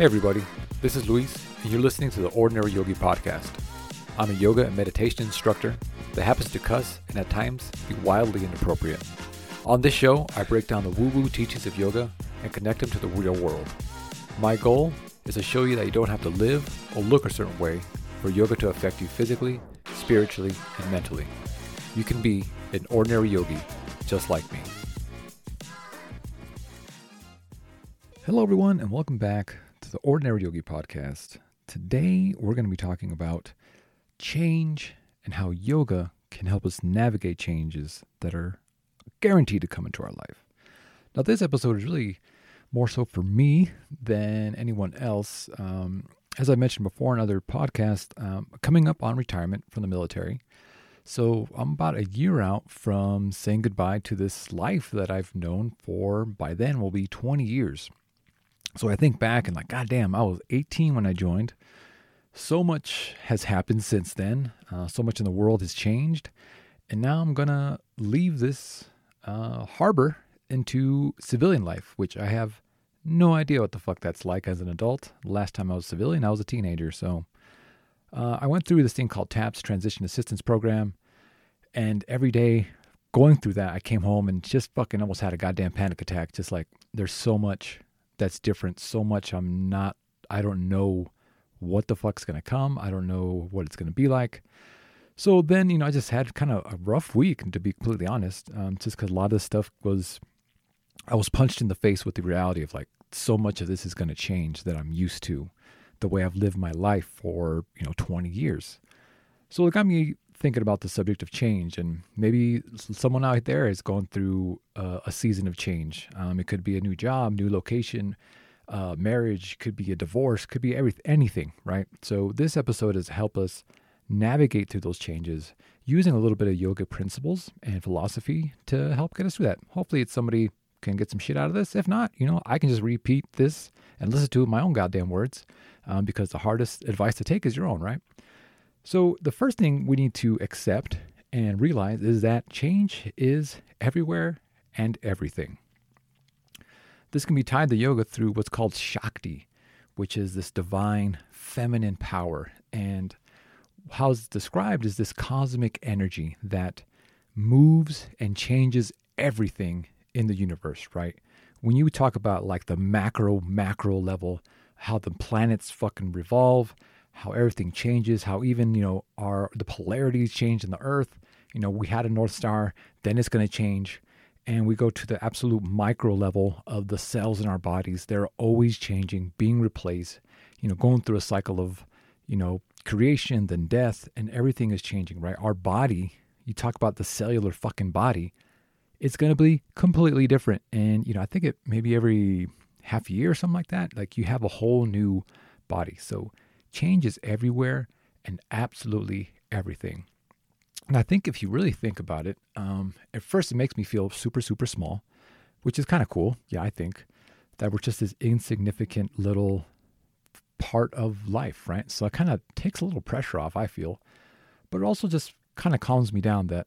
Hey, everybody, this is Luis, and you're listening to the Ordinary Yogi Podcast. I'm a yoga and meditation instructor that happens to cuss and at times be wildly inappropriate. On this show, I break down the woo woo teachings of yoga and connect them to the real world. My goal is to show you that you don't have to live or look a certain way for yoga to affect you physically, spiritually, and mentally. You can be an ordinary yogi just like me. Hello, everyone, and welcome back to the Ordinary Yogi Podcast. Today, we're going to be talking about change and how yoga can help us navigate changes that are guaranteed to come into our life. Now, this episode is really more so for me than anyone else. Um, as I mentioned before in other podcasts, um, coming up on retirement from the military. So I'm about a year out from saying goodbye to this life that I've known for by then will be 20 years. So I think back and like, God damn, I was 18 when I joined. So much has happened since then. Uh, so much in the world has changed. And now I'm going to leave this uh, harbor into civilian life, which I have no idea what the fuck that's like as an adult. Last time I was civilian, I was a teenager. So uh, I went through this thing called TAPS, Transition Assistance Program. And every day going through that, I came home and just fucking almost had a goddamn panic attack. Just like there's so much that's different so much. I'm not, I don't know what the fuck's going to come. I don't know what it's going to be like. So then, you know, I just had kind of a rough week, to be completely honest, um, just because a lot of this stuff was, I was punched in the face with the reality of like so much of this is going to change that I'm used to, the way I've lived my life for, you know, 20 years. So it got me thinking about the subject of change, and maybe someone out there is going through uh, a season of change. Um, it could be a new job, new location, uh, marriage, could be a divorce, could be everything, anything, right? So this episode is to help us navigate through those changes using a little bit of yoga principles and philosophy to help get us through that. Hopefully, it's somebody can get some shit out of this. If not, you know, I can just repeat this and listen to my own goddamn words um, because the hardest advice to take is your own, right? So, the first thing we need to accept and realize is that change is everywhere and everything. This can be tied to yoga through what's called Shakti, which is this divine feminine power. And how it's described is this cosmic energy that moves and changes everything in the universe, right? When you talk about like the macro, macro level, how the planets fucking revolve, how everything changes, how even, you know, our the polarities change in the earth. You know, we had a North Star, then it's going to change. And we go to the absolute micro level of the cells in our bodies. They're always changing, being replaced, you know, going through a cycle of, you know, creation, then death, and everything is changing, right? Our body, you talk about the cellular fucking body, it's to be completely different. And, you know, I think it maybe every half year or something like that, like you have a whole new body. So Change is everywhere and absolutely everything. And I think if you really think about it, um, at first it makes me feel super, super small, which is kind of cool. Yeah, I think that we're just this insignificant little part of life, right? So it kind of takes a little pressure off, I feel. But it also just kind of calms me down that,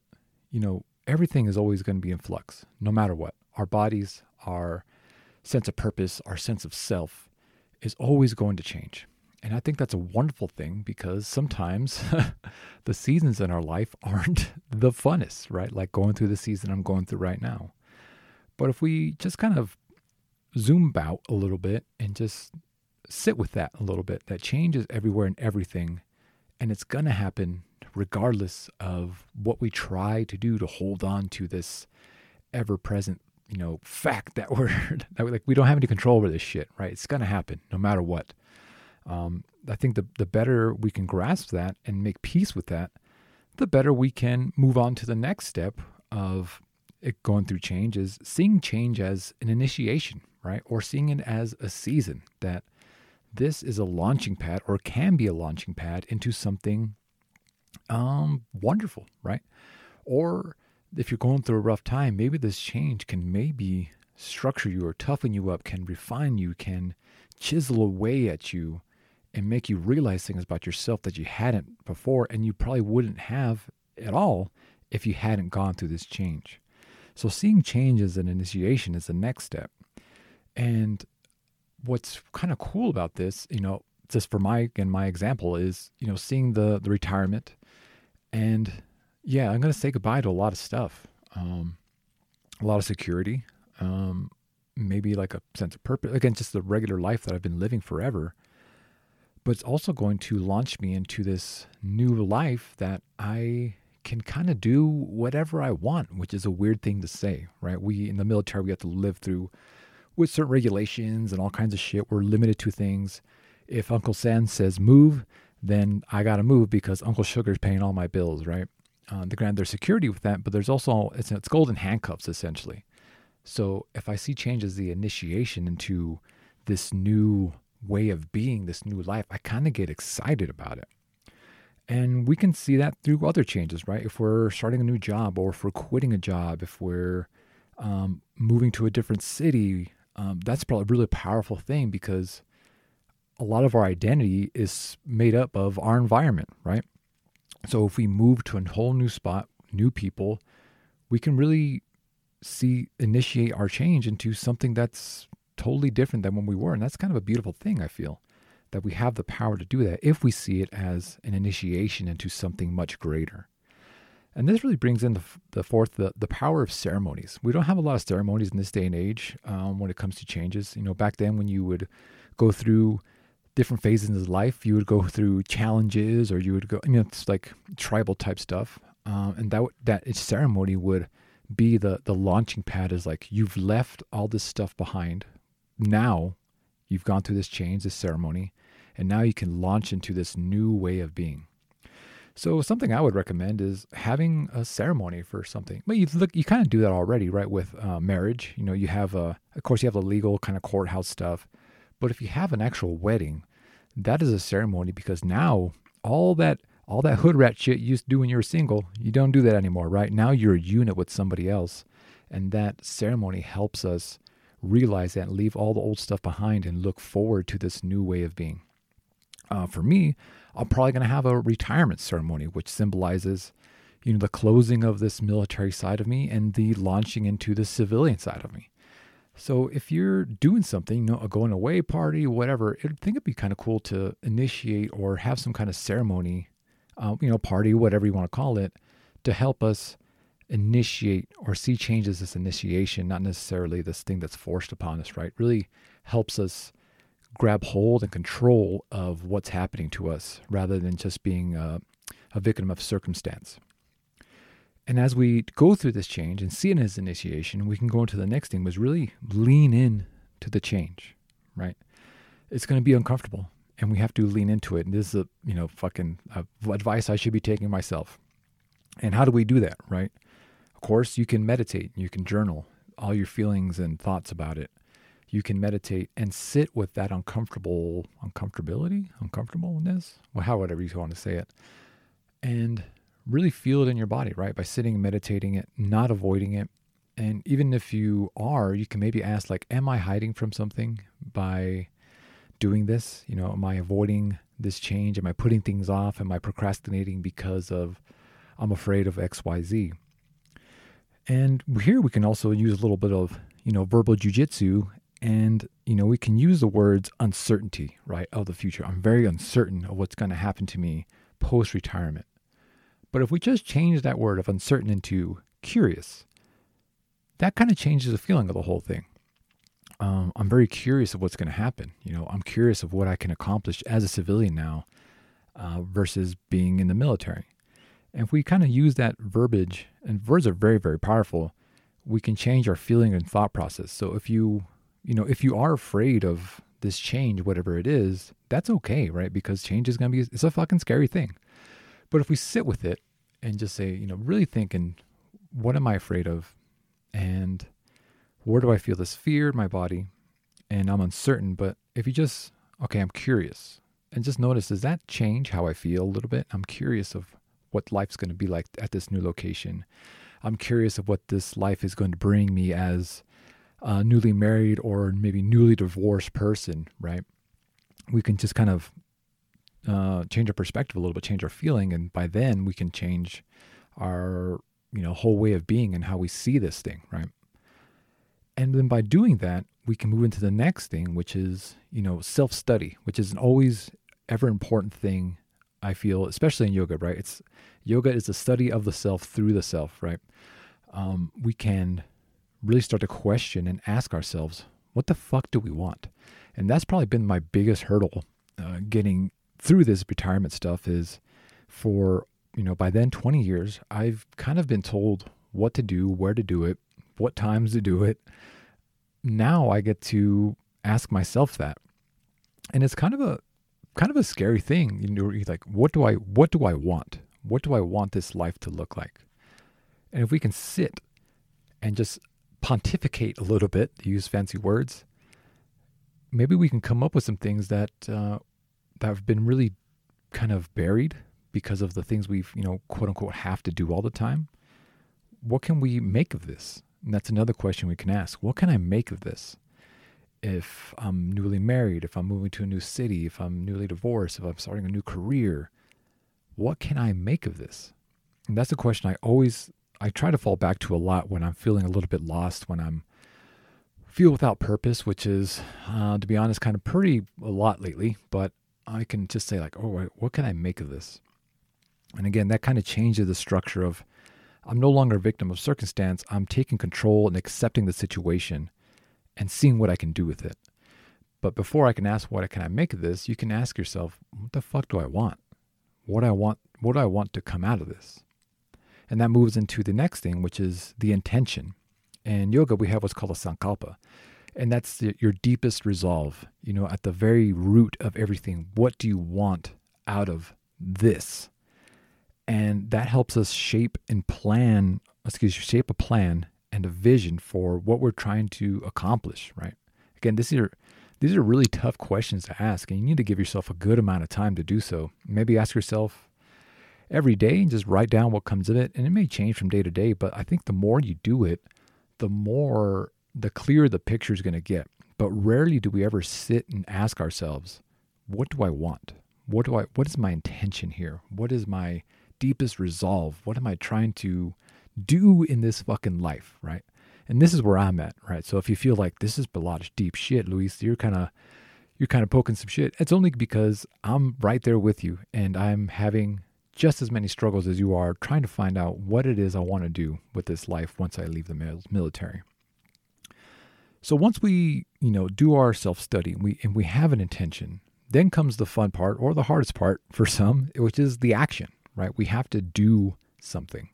you know, everything is always going to be in flux, no matter what. Our bodies, our sense of purpose, our sense of self is always going to change. And I think that's a wonderful thing because sometimes the seasons in our life aren't the funnest, right? Like going through the season I'm going through right now. But if we just kind of zoom out a little bit and just sit with that a little bit, that change is everywhere and everything. And it's going to happen regardless of what we try to do to hold on to this ever present, you know, fact that we're that we, like we don't have any control over this shit, right? It's going to happen no matter what. Um, I think the, the better we can grasp that and make peace with that, the better we can move on to the next step of going through change is seeing change as an initiation, right? Or seeing it as a season that this is a launching pad or can be a launching pad into something um, wonderful, right? Or if you're going through a rough time, maybe this change can maybe structure you or toughen you up, can refine you, can chisel away at you and make you realize things about yourself that you hadn't before and you probably wouldn't have at all if you hadn't gone through this change. So seeing change as an initiation is the next step. And what's kind of cool about this, you know, just for my and my example is, you know, seeing the the retirement and yeah, I'm going to say goodbye to a lot of stuff. Um, a lot of security, um, maybe like a sense of purpose. Again, just the regular life that I've been living forever. But it's also going to launch me into this new life that I can kind of do whatever I want, which is a weird thing to say, right? We in the military, we have to live through with certain regulations and all kinds of shit. We're limited to things. If Uncle Sam says move, then I got to move because Uncle Sugar's paying all my bills, right? Uh, the grant there's security with that, but there's also it's, it's golden handcuffs essentially. So if I see change as the initiation into this new way of being, this new life, I kind of get excited about it. And we can see that through other changes, right? If we're starting a new job or if we're quitting a job, if we're um, moving to a different city, um, that's probably a really powerful thing because a lot of our identity is made up of our environment, right? So if we move to a whole new spot, new people, we can really see initiate our change into something that's totally different than when we were. And that's kind of a beautiful thing, I feel, that we have the power to do that if we see it as an initiation into something much greater. And this really brings in the, the fourth, the, the power of ceremonies. We don't have a lot of ceremonies in this day and age um, when it comes to changes. You know, back then when you would go through different phases of life, you would go through challenges or you would go, I mean, it's like tribal type stuff. Um, and that, that ceremony would be the, the launching pad is like, you've left all this stuff behind. Now you've gone through this change, this ceremony, and now you can launch into this new way of being. So something I would recommend is having a ceremony for something. But you look, you kind of do that already, right? With uh, marriage, you know, you have a, of course, you have the legal kind of courthouse stuff. But if you have an actual wedding, that is a ceremony because now all that all that hood rat shit you used to do when you were single, you don't do that anymore, right? Now you're a unit with somebody else, and that ceremony helps us realize that and leave all the old stuff behind and look forward to this new way of being. Uh, for me, I'm probably going to have a retirement ceremony, which symbolizes, you know, the closing of this military side of me and the launching into the civilian side of me. So if you're doing something, you know, a going away party, whatever, I think it'd be kind of cool to initiate or have some kind of ceremony, um, you know, party, whatever you want to call it, to help us initiate or see changes as initiation, not necessarily this thing that's forced upon us, right? Really helps us grab hold and control of what's happening to us rather than just being a, a victim of circumstance. And as we go through this change and see it as initiation, we can go into the next thing was really lean in to the change, right? It's going to be uncomfortable and we have to lean into it. And this is a, you know, fucking uh, advice I should be taking myself. And how do we do that, right? Course, you can meditate, you can journal all your feelings and thoughts about it you can meditate and sit with that uncomfortable uncomfortability, uncomfortableness, well, how whatever you want to say it, and really feel it in your body, right? By sitting and meditating it, not avoiding it. And even if you are, you can maybe ask, like, am I hiding from something by doing this? You know, am I avoiding this change? Am I putting things off? Am I procrastinating because of I'm afraid of XYZ? And here we can also use a little bit of, you know, verbal jujitsu and, you know, we can use the words uncertainty, right, of the future. I'm very uncertain of what's going to happen to me post retirement. But if we just change that word of uncertain into curious, that kind of changes the feeling of the whole thing. Um, I'm very curious of what's going to happen. You know, I'm curious of what I can accomplish as a civilian now uh, versus being in the military. And if we kind of use that verbiage, and words are very, very powerful, we can change our feeling and thought process. So if you you know, if you are afraid of this change, whatever it is, that's okay, right? Because change is going to be, it's a fucking scary thing. But if we sit with it and just say, you know, really thinking, what am I afraid of? And where do I feel this fear in my body? And I'm uncertain. But if you just, okay, I'm curious and just notice, does that change how I feel a little bit? I'm curious of what life's going to be like at this new location. I'm curious of what this life is going to bring me as a newly married or maybe newly divorced person, right? We can just kind of uh, change our perspective a little bit, change our feeling, and by then we can change our you know whole way of being and how we see this thing, right? And then by doing that, we can move into the next thing, which is, you know, self study, which is an always ever important thing, I feel, especially in yoga, right? It's yoga is the study of the self through the self, right? Um, we can really start to question and ask ourselves, what the fuck do we want? And that's probably been my biggest hurdle uh, getting through this retirement stuff is for, you know, by then 20 years, I've kind of been told what to do, where to do it, what times to do it. Now I get to ask myself that. And it's kind of a kind of a scary thing. You know, you're like what do I what do I want? What do I want this life to look like? And if we can sit and just pontificate a little bit, use fancy words, maybe we can come up with some things that uh, that have been really kind of buried because of the things we've you know quote unquote have to do all the time. What can we make of this? And that's another question we can ask. What can I make of this? If I'm newly married, if I'm moving to a new city, if I'm newly divorced, if I'm starting a new career, what can I make of this? And that's a question I always I try to fall back to a lot when I'm feeling a little bit lost, when I'm feel without purpose, which is, uh, to be honest, kind of pretty a lot lately. But I can just say like, oh, what can I make of this? And again, that kind of changes the structure of I'm no longer a victim of circumstance. I'm taking control and accepting the situation and seeing what I can do with it. But before I can ask what can I make of this, you can ask yourself, what the fuck do I want? What I want what do I want to come out of this? And that moves into the next thing, which is the intention. In yoga, we have what's called a sankalpa. And that's the, your deepest resolve, you know, at the very root of everything. What do you want out of this? And that helps us shape and plan, excuse me, shape a plan and a vision for what we're trying to accomplish, right? Again, this are these are really tough questions to ask, and you need to give yourself a good amount of time to do so. Maybe ask yourself every day and just write down what comes of it. And it may change from day to day, but I think the more you do it, the more, the clearer the picture is going to get. But rarely do we ever sit and ask ourselves, what do I want? What do I, what is my intention here? What is my deepest resolve? What am I trying to do in this fucking life? Right. And this is where I'm at, right? So if you feel like this is a lot of deep shit, Luis, you're kind of you're kind of poking some shit. It's only because I'm right there with you and I'm having just as many struggles as you are trying to find out what it is I want to do with this life once I leave the military. So once we, you know, do our self-study we and we have an intention, then comes the fun part or the hardest part for some, which is the action, right? We have to do something.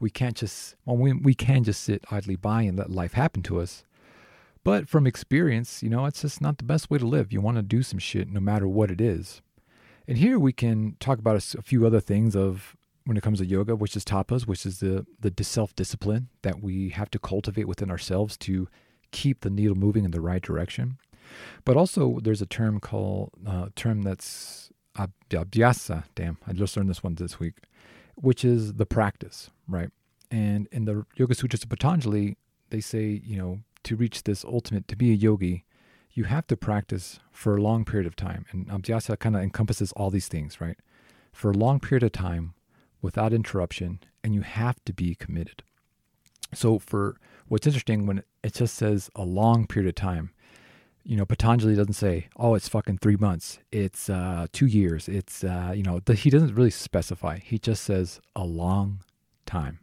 We can't just well we we can just sit idly by and let life happen to us. But from experience, you know, it's just not the best way to live. You want to do some shit no matter what it is. And here we can talk about a, a few other things of when it comes to yoga, which is tapas, which is the the self discipline that we have to cultivate within ourselves to keep the needle moving in the right direction. But also, there's a term called uh, term that's abhyasa. Damn, I just learned this one this week, which is the practice, right? And in the Yoga Sutras of Patanjali, they say, you know, to reach this ultimate, to be a yogi, you have to practice for a long period of time. And Abhyasa kind of encompasses all these things, right? For a long period of time without interruption, and you have to be committed. So, for what's interesting when it just says a long period of time, you know, Patanjali doesn't say, oh, it's fucking three months, it's uh, two years, it's, uh, you know, the, he doesn't really specify. He just says a long time.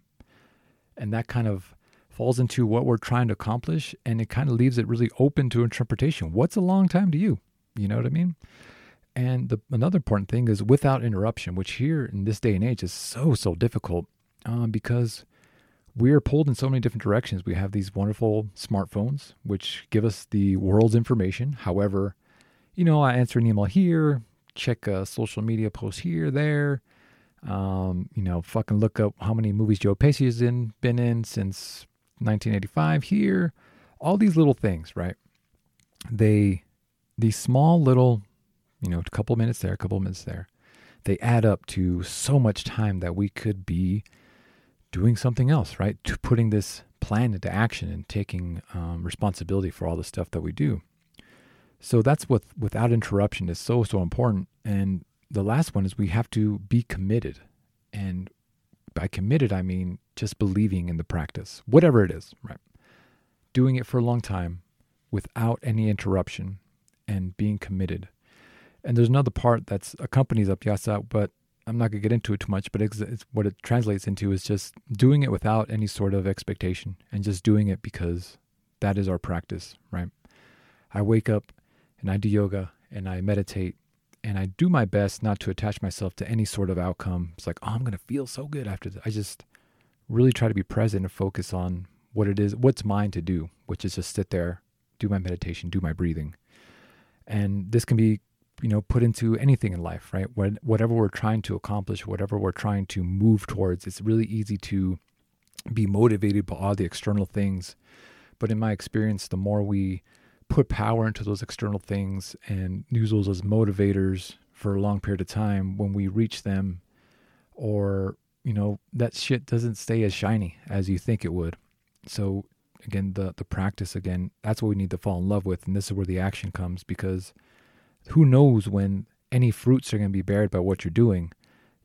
And that kind of falls into what we're trying to accomplish and it kind of leaves it really open to interpretation. What's a long time to you? You know what I mean? And the, another important thing is without interruption, which here in this day and age is so, so difficult um, because we're pulled in so many different directions. We have these wonderful smartphones, which give us the world's information. However, you know, I answer an email here, check a social media post here, there. Um, you know, fucking look up how many movies Joe Pesci has in, been in since 1985 here, all these little things, right? They, these small little, you know, a couple minutes there, a couple minutes there, they add up to so much time that we could be doing something else, right? To putting this plan into action and taking um, responsibility for all the stuff that we do. So that's what without interruption is so so important. And the last one is we have to be committed. And by committed, I mean just believing in the practice, whatever it is, right? Doing it for a long time without any interruption and being committed. And there's another part that's accompanies abhyasa, but I'm not gonna get into it too much. But it's, it's, what it translates into is just doing it without any sort of expectation and just doing it because that is our practice, right? I wake up and I do yoga and I meditate and I do my best not to attach myself to any sort of outcome. It's like, oh, I'm gonna feel so good after this. I just really try to be present and focus on what it is, what's mine to do, which is just sit there, do my meditation, do my breathing. And this can be you know put into anything in life right? When, whatever we're trying to accomplish whatever we're trying to move towards it's really easy to be motivated by all the external things. But in my experience the more we put power into those external things and use those as motivators for a long period of time when we reach them or you know that shit doesn't stay as shiny as you think it would. So again the the practice again that's what we need to fall in love with and this is where the action comes because who knows when any fruits are going to be bared by what you're doing.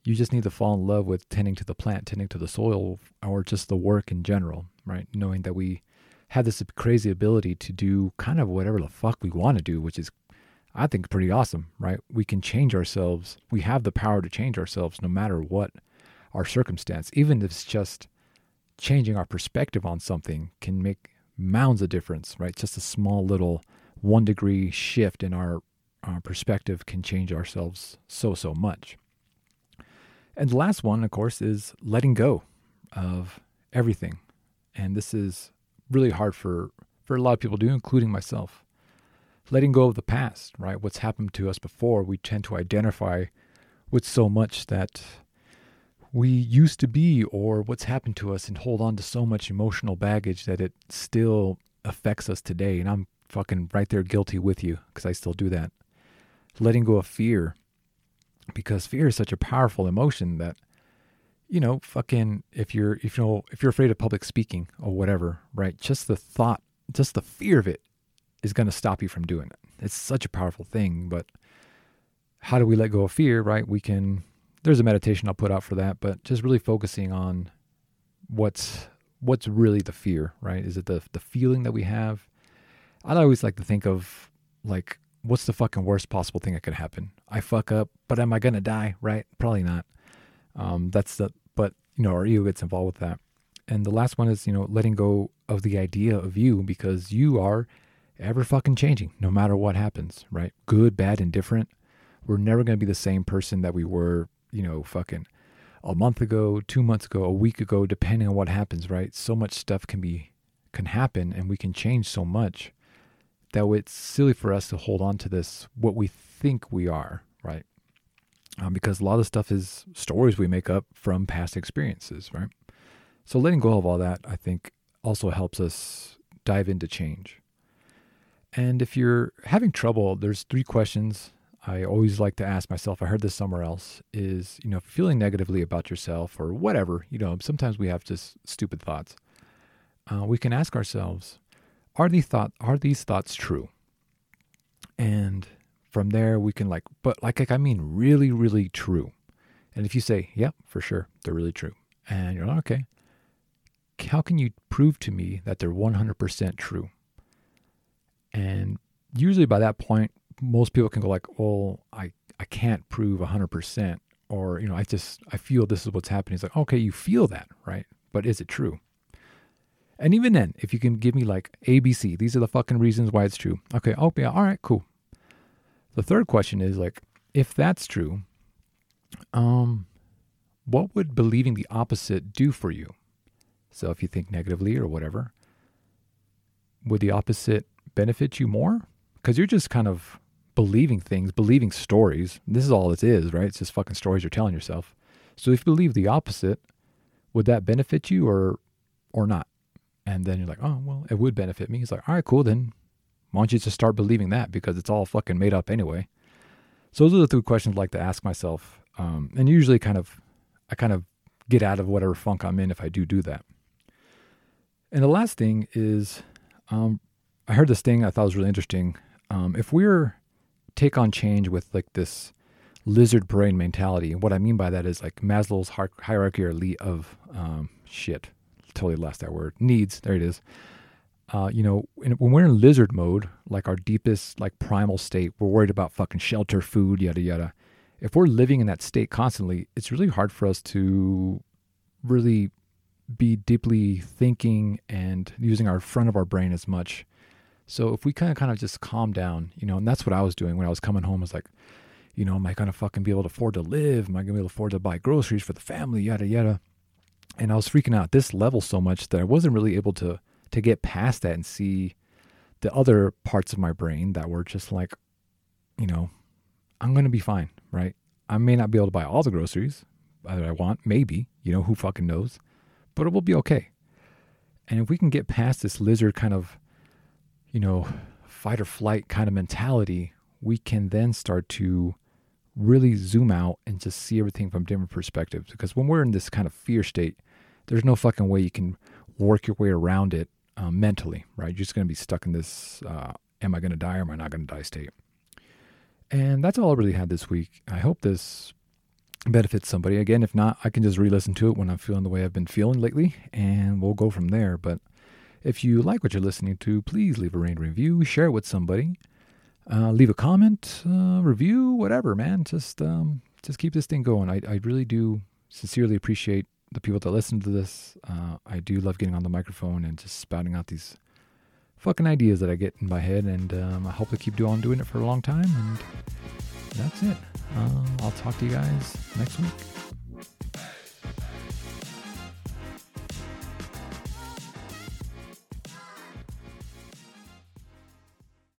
You just need to fall in love with tending to the plant, tending to the soil, or just the work in general, right? Knowing that we have this crazy ability to do kind of whatever the fuck we want to do, which is, I think, pretty awesome, right? We can change ourselves. We have the power to change ourselves no matter what our circumstance. Even if it's just changing our perspective on something can make mounds of difference, right? Just a small little one degree shift in our our perspective can change ourselves so, so much. And the last one, of course, is letting go of everything. And this is really hard for, for a lot of people to do, including myself. Letting go of the past, right? What's happened to us before, we tend to identify with so much that we used to be or what's happened to us and hold on to so much emotional baggage that it still affects us today. And I'm fucking right there guilty with you because I still do that letting go of fear because fear is such a powerful emotion that you know fucking if you're if you know if you're afraid of public speaking or whatever right just the thought just the fear of it is going to stop you from doing it. It's such a powerful thing but how do we let go of fear right? We can there's a meditation I'll put out for that but just really focusing on what's what's really the fear right? Is it the the feeling that we have? I always like to think of like what's the fucking worst possible thing that could happen? I fuck up, but am I gonna die? Right? Probably not. Um, that's the but you know our ego gets involved with that. And the last one is you know letting go of the idea of you because you are ever fucking changing no matter what happens. Right? Good, bad, indifferent. We're never gonna be the same person that we were. You know, fucking a month ago, two months ago, a week ago, depending on what happens. Right? So much stuff can be can happen, and we can change so much that it's silly for us to hold on to this what we think we are, right? Um, because a lot of stuff is stories we make up from past experiences, right? So letting go of all that, I think, also helps us dive into change. And if you're having trouble, there's three questions I always like to ask myself. I heard this somewhere else is, you know, feeling negatively about yourself or whatever, you know, sometimes we have just stupid thoughts. Uh, we can ask ourselves, are these thought are these thoughts true? And from there we can like but like, like I mean really really true. And if you say, "Yep, for sure, they're really true." And you're like, "Okay. How can you prove to me that they're 100% true?" And usually by that point most people can go like, "Well, I I can't prove 100% or, you know, I just I feel this is what's happening." It's like, "Okay, you feel that, right? But is it true?" And even then, if you can give me like ABC, these are the fucking reasons why it's true. Okay, oh yeah, all right, cool. The third question is like, if that's true, um, what would believing the opposite do for you? So if you think negatively or whatever, would the opposite benefit you more? Because you're just kind of believing things, believing stories. This is all it is, right? It's just fucking stories you're telling yourself. So if you believe the opposite, would that benefit you or or not? And then you're like, oh, well, it would benefit me. He's like, all right, cool. Then why don't you just start believing that because it's all fucking made up anyway. So those are the three questions I like to ask myself. Um, and usually kind of, I kind of get out of whatever funk I'm in if I do do that. And the last thing is, um, I heard this thing I thought was really interesting. Um, if we're take on change with like this lizard brain mentality, what I mean by that is like Maslow's hierarchy of um, shit totally lost that word. Needs, there it is. Uh, you know, when we're in lizard mode, like our deepest, like primal state, we're worried about fucking shelter, food, yada yada. If we're living in that state constantly, it's really hard for us to really be deeply thinking and using our front of our brain as much. So if we kind of kind of just calm down, you know, and that's what I was doing when I was coming home. I was like, you know, am I gonna fucking be able to afford to live? Am I gonna be able to afford to buy groceries for the family? Yada yada. And I was freaking out this level so much that I wasn't really able to to get past that and see the other parts of my brain that were just like, you know, I'm gonna be fine, right? I may not be able to buy all the groceries that I want, maybe, you know, who fucking knows, but it will be okay. And if we can get past this lizard kind of, you know, fight or flight kind of mentality, we can then start to really zoom out and just see everything from different perspectives. Because when we're in this kind of fear state, there's no fucking way you can work your way around it uh, mentally, right? You're just going to be stuck in this uh, am I going to die or am I not going to die state. And that's all I really had this week. I hope this benefits somebody. Again, if not, I can just re listen to it when I'm feeling the way I've been feeling lately, and we'll go from there. But if you like what you're listening to, please leave a rain review, share it with somebody, uh, leave a comment, uh, review, whatever, man. Just um, just keep this thing going. I, I really do sincerely appreciate the people that listen to this. Uh, I do love getting on the microphone and just spouting out these fucking ideas that I get in my head, and um, I hope to keep on doing it for a long time. And that's it. Uh, I'll talk to you guys next week.